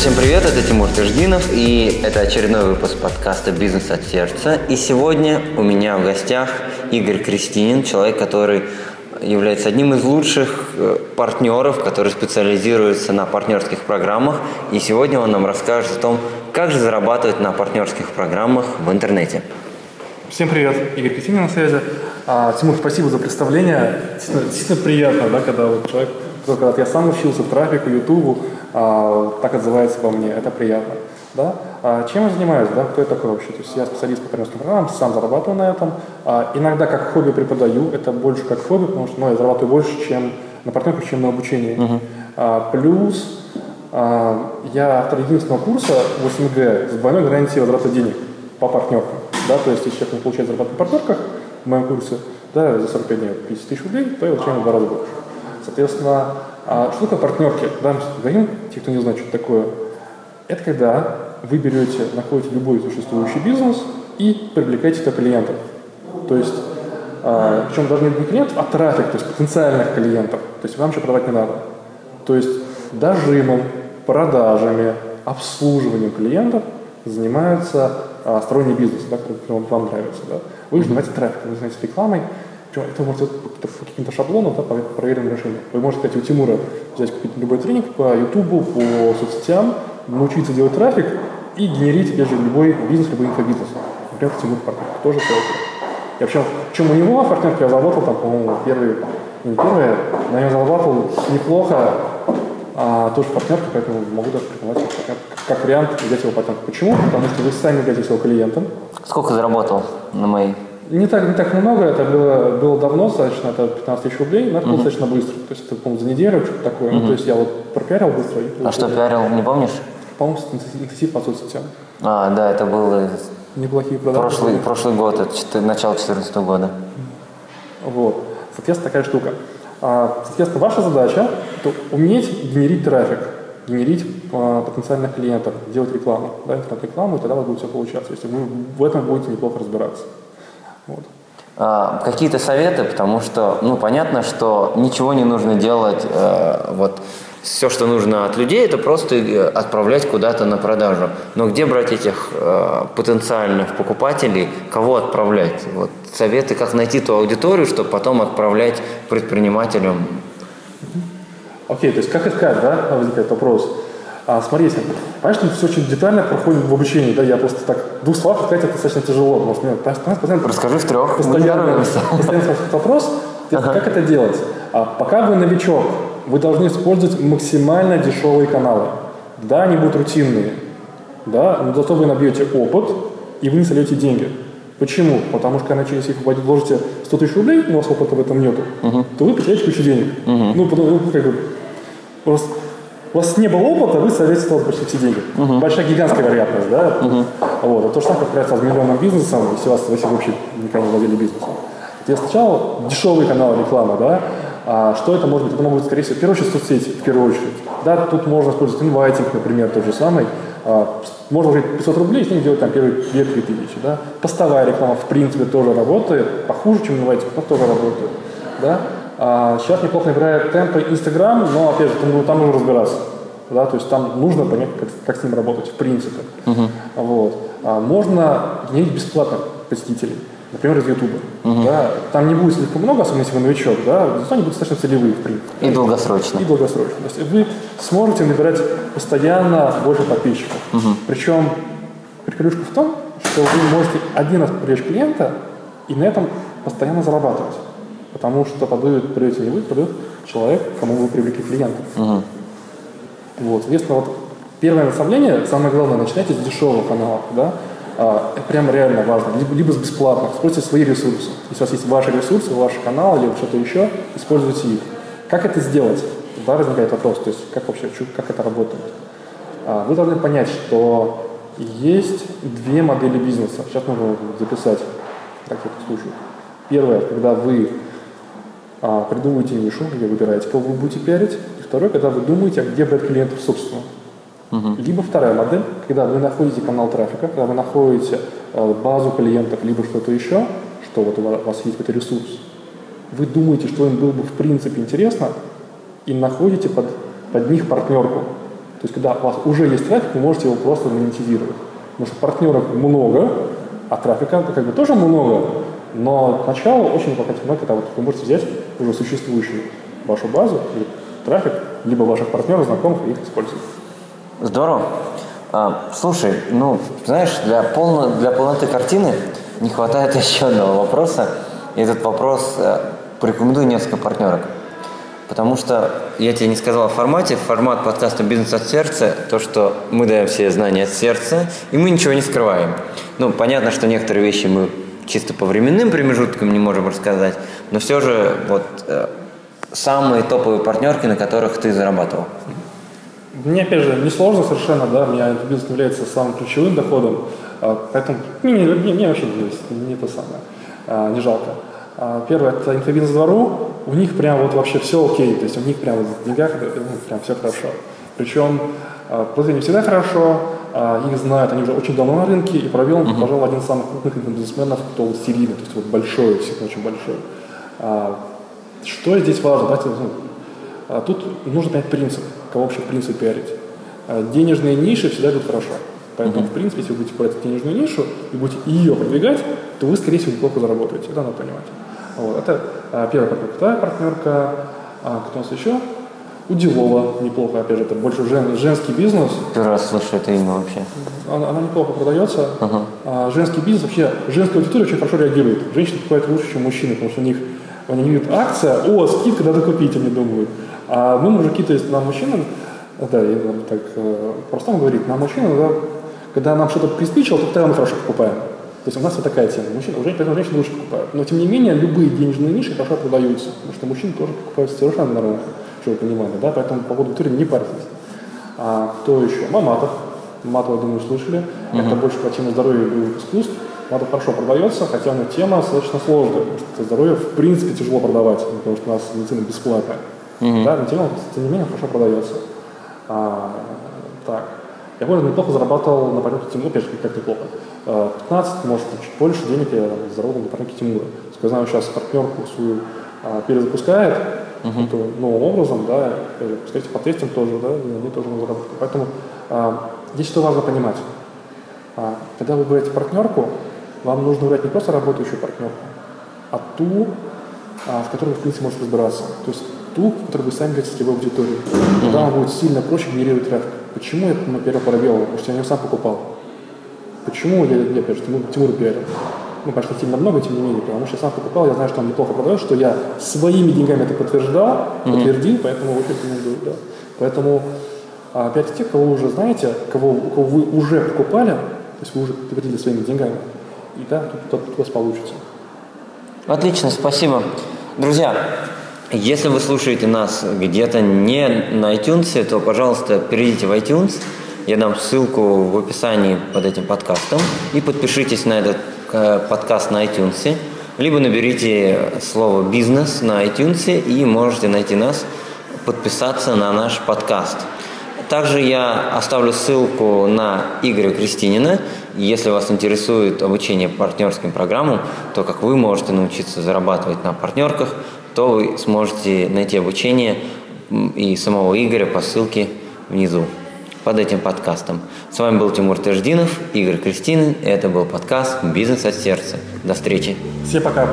Всем привет, это Тимур Тыждинов, и это очередной выпуск подкаста «Бизнес от сердца». И сегодня у меня в гостях Игорь Кристинин, человек, который является одним из лучших э, партнеров, который специализируется на партнерских программах. И сегодня он нам расскажет о том, как же зарабатывать на партнерских программах в интернете. Всем привет, Игорь Кристинин на связи. А, Тимур, спасибо за представление. Действительно, действительно приятно, да, когда вот человек, когда я сам учился трафику, ютубу, а, так отзывается во мне, это приятно. Да? А чем я занимаюсь, да? кто я такой вообще? То есть я специалист по партнерским программам, сам зарабатываю на этом. А, иногда как хобби преподаю, это больше как хобби, потому что ну, я зарабатываю больше, чем на партнерках, чем на обучении. Uh-huh. А, плюс а, я автор единственного курса 8G с двойной гарантией возврата денег по партнеркам. Да? То есть если человек не получает зарплату на партнерках в моем курсе, да, за 45 дней 50 тысяч рублей, то я получаю в два раза больше. Соответственно, а что такое партнерки? Да, мы говорим, те, кто не знает, что это такое. Это когда вы берете, находите любой существующий бизнес и привлекаете туда клиентов. То есть, а, причем даже не клиентов, а трафик, то есть потенциальных клиентов. То есть вам еще продавать не надо. То есть дожимом, продажами, обслуживанием клиентов занимаются а, сторонний бизнес, да, который вам нравится. Да. Вы занимаетесь трафиком, вы занимаетесь рекламой, это может по каким-то шаблонам, да, по проверенным решениям. Вы можете, кстати, у Тимура взять какой-то любой тренинг по YouTube, по соцсетям, научиться делать трафик и генерить опять же, любой бизнес, любой инфобизнес. Например, Тимур партнер. Тоже ссылка. И вообще, чем у него партнерка, я заработал там, по-моему, первый, не первый, но я заработал неплохо, а тоже партнерка, поэтому могу даже рекомендовать как, как вариант взять его партнерку. Почему? Потому что вы сами являетесь его клиентом. Сколько заработал на моей не так, не так много, это было, было давно достаточно, это 15 тысяч рублей, но это было достаточно быстро. То есть это, по-моему, за неделю что-то такое. Uh-huh. Ну, то есть я вот пропиарил быстро. И а что пиарил, не помнишь? По-моему, интенсив по соцсетям. А, да, это было неплохие продажи. Прошлый, прошлый год, это начало 2014 года. Вот. Соответственно, такая штука. А, соответственно, ваша задача – это уметь генерить трафик, генерить а, потенциальных клиентов, делать рекламу, да, интернет-рекламу, и тогда у вас будет все получаться, если вы в этом будете неплохо разбираться. Вот. А, какие-то советы, потому что, ну, понятно, что ничего не нужно делать, э, вот, все, что нужно от людей, это просто э, отправлять куда-то на продажу. Но где брать этих э, потенциальных покупателей, кого отправлять? Вот советы, как найти ту аудиторию, чтобы потом отправлять предпринимателям. Окей, okay, то есть как искать, да, возникает вопрос. А, смотрите, конечно, все очень детально проходит в обучении, да, я просто так, в двух словах сказать это достаточно тяжело, потому что мне постоянно... Расскажи в трех, постоянно, постоянно вопрос, ага. как это делать? А, пока вы новичок, вы должны использовать максимально дешевые каналы. Да, они будут рутинные, да, но зато вы набьете опыт, и вы не сольете деньги. Почему? Потому что когда если вы вложите 100 тысяч рублей, но у вас опыта в этом нету, uh-huh. то вы потеряете кучу денег. Uh-huh. Ну, потому, ну, как бы, просто у вас не было опыта, вы советовали почти все деньги. Uh-huh. Большая гигантская вероятность, да? Uh-huh. Вот. А то же самое, как с миллионным бизнесом, если, у вас, если вы вообще никогда не владели бизнесом. Я сначала дешевый канал рекламы, да, а что это может быть? Это могут быть, скорее всего, в первую очередь, соцсети, в первую очередь. Да, тут можно использовать инвайтинг, например, тот же самый. А, можно вложить 500 рублей, с ним делать там первые 2-3 тысячи. Да. Постовая реклама, в принципе, тоже работает. Похуже, чем инвайтинг, но тоже работает. Да. А, сейчас неплохо набирает темпы Инстаграм, но, опять же, там, там нужно разбираться. Да, то есть там нужно понять, как, как с ним работать, в принципе. Uh-huh. Вот. А можно генерить бесплатно посетителей, например, из Ютуба. Uh-huh. Да, там не будет слишком много, особенно если вы новичок, да, зато они будут достаточно целевые, в принципе. И долгосрочно. И долгосрочно. То есть вы сможете набирать постоянно больше подписчиков. Uh-huh. Причем приколюшка в том, что вы можете один раз привлечь клиента и на этом постоянно зарабатывать. Потому что подают, продаете не вы, продает человек, кому вы привлекли клиента. Uh-huh. Вот, соответственно, вот первое наставление, самое главное, начинайте с дешевого канала, да, а, это прям реально важно, либо, либо с бесплатных, используйте свои ресурсы. Если у вас есть ваши ресурсы, ваш канал или что-то еще, используйте их. Как это сделать? Тогда возникает вопрос, то есть как вообще, как это работает? А, вы должны понять, что есть две модели бизнеса. Сейчас нужно записать, как это случай. Первое, когда вы а, придумываете нишу, где выбираете, кого вы будете пиарить. И второе, когда вы думаете, а где брать клиентов собственно. Uh-huh. Либо вторая модель, когда вы находите канал трафика, когда вы находите э, базу клиентов, либо что-то еще, что вот у вас есть какой-то ресурс. Вы думаете, что им было бы в принципе интересно, и находите под, под них партнерку. То есть, когда у вас уже есть трафик, вы можете его просто монетизировать. Потому что партнеров много, а трафика как бы тоже много, но начало очень показательно, когда вот вы можете взять уже существующую вашу базу, трафик, либо ваших партнеров, знакомых, и их использовать. Здорово. А, слушай, ну, знаешь, для, полно, для полноты картины не хватает еще одного вопроса. И этот вопрос э, порекомендую несколько партнерок. Потому что я тебе не сказал о формате. Формат подкаста «Бизнес от сердца» – то, что мы даем все знания от сердца, и мы ничего не скрываем. Ну, понятно, что некоторые вещи мы чисто по временным промежуткам не можем рассказать, но все же вот э, самые топовые партнерки, на которых ты зарабатывал. Мне, опять же, не сложно совершенно, да, у меня бизнес является самым ключевым доходом, а, поэтому мне, мне, мне вообще не, не то самое, а, не жалко. А, первое, это инфобизнес двору, у них прям вот вообще все окей, то есть у них прям в деньгах прям все хорошо. Причем продвижение всегда хорошо, их знают, они уже очень давно на рынке, и провел, uh-huh. пожалуй, один из самых крупных бизнесменов, кто вот серийный, то есть вот большой, действительно очень большой. Что здесь важно? Давайте, ну, тут нужно понять принцип, кого вообще в принципе пиарить. Денежные ниши всегда идут хорошо. Поэтому, uh-huh. в принципе, если вы будете брать денежную нишу и будете ее продвигать, то вы, скорее всего, неплохо заработаете. Это надо понимать. Вот. Это а, первая партнерка. Вторая партнерка, а, кто у нас еще? У Делова неплохо, опять же, это больше жен, женский бизнес. Первый раз слышу это имя вообще. Она, она неплохо продается. Uh-huh. А, женский бизнес вообще, женская аудитория очень хорошо реагирует. Женщины покупают лучше, чем мужчины, потому что у них они видят акция, о, скидка, надо купить, они думают. А мы, мужики, то есть нам мужчинам, да, я так э, просто говорить, нам мужчинам, да, когда нам что-то приспичило, то тогда мы хорошо покупаем. То есть у нас вот такая тема. Мужчины, уже, поэтому женщины лучше покупают. Но тем не менее, любые денежные ниши хорошо продаются. Потому что мужчины тоже покупают совершенно нормально, вы понимали. Да? Поэтому по поводу туре не парьтесь. А кто еще? Маматов. Я думаю, слышали. Uh-huh. Это больше по теме здоровья и искусств. Маматов хорошо продается, хотя она тема достаточно сложная. Потому что здоровье в принципе тяжело продавать, потому что у нас медицина бесплатная. Uh-huh. Да, но тема, тем не менее, хорошо продается. А, так. Я более неплохо зарабатывал на порядке Тимура, опять же, как неплохо. 15, э, может, чуть больше денег я заработал на порядке Тимура. Я знаю, сейчас партнерку свою а, перезапускает uh-huh. это, новым образом, да, кстати, по тестам тоже, да, и они тоже могут заработать. Поэтому а, здесь что важно понимать. А, когда вы выбираете партнерку, вам нужно выбрать не просто работающую партнерку, а ту, а, в которой вы, в принципе, можете разбираться. То есть ту, в которой вы сами говорите целевой аудитории. Тогда вам будет сильно проще генерировать трафик. Почему я на первый пробел? Потому что я его сам покупал. Почему я, я опять же, Тимур, Тимур пиарил? Ну, конечно, сильно много, тем не менее, потому что я сам покупал, я знаю, что он неплохо продает, что я своими деньгами это подтверждал, mm-hmm. подтвердил, поэтому очень рекомендую, да. Поэтому, а, опять те, кого вы уже знаете, кого, кого вы уже покупали, то есть вы уже подтвердили своими деньгами, и да, тут, тут у вас получится. Отлично, спасибо. Друзья, если вы слушаете нас где-то не на iTunes, то, пожалуйста, перейдите в iTunes. Я дам ссылку в описании под этим подкастом. И подпишитесь на этот э, подкаст на iTunes. Либо наберите слово «бизнес» на iTunes и можете найти нас, подписаться на наш подкаст. Также я оставлю ссылку на Игоря Кристинина. Если вас интересует обучение партнерским программам, то как вы можете научиться зарабатывать на партнерках, то вы сможете найти обучение и самого Игоря по ссылке внизу под этим подкастом. С вами был Тимур Теждинов, Игорь Кристинин. Это был подкаст «Бизнес от сердца». До встречи. Всем пока.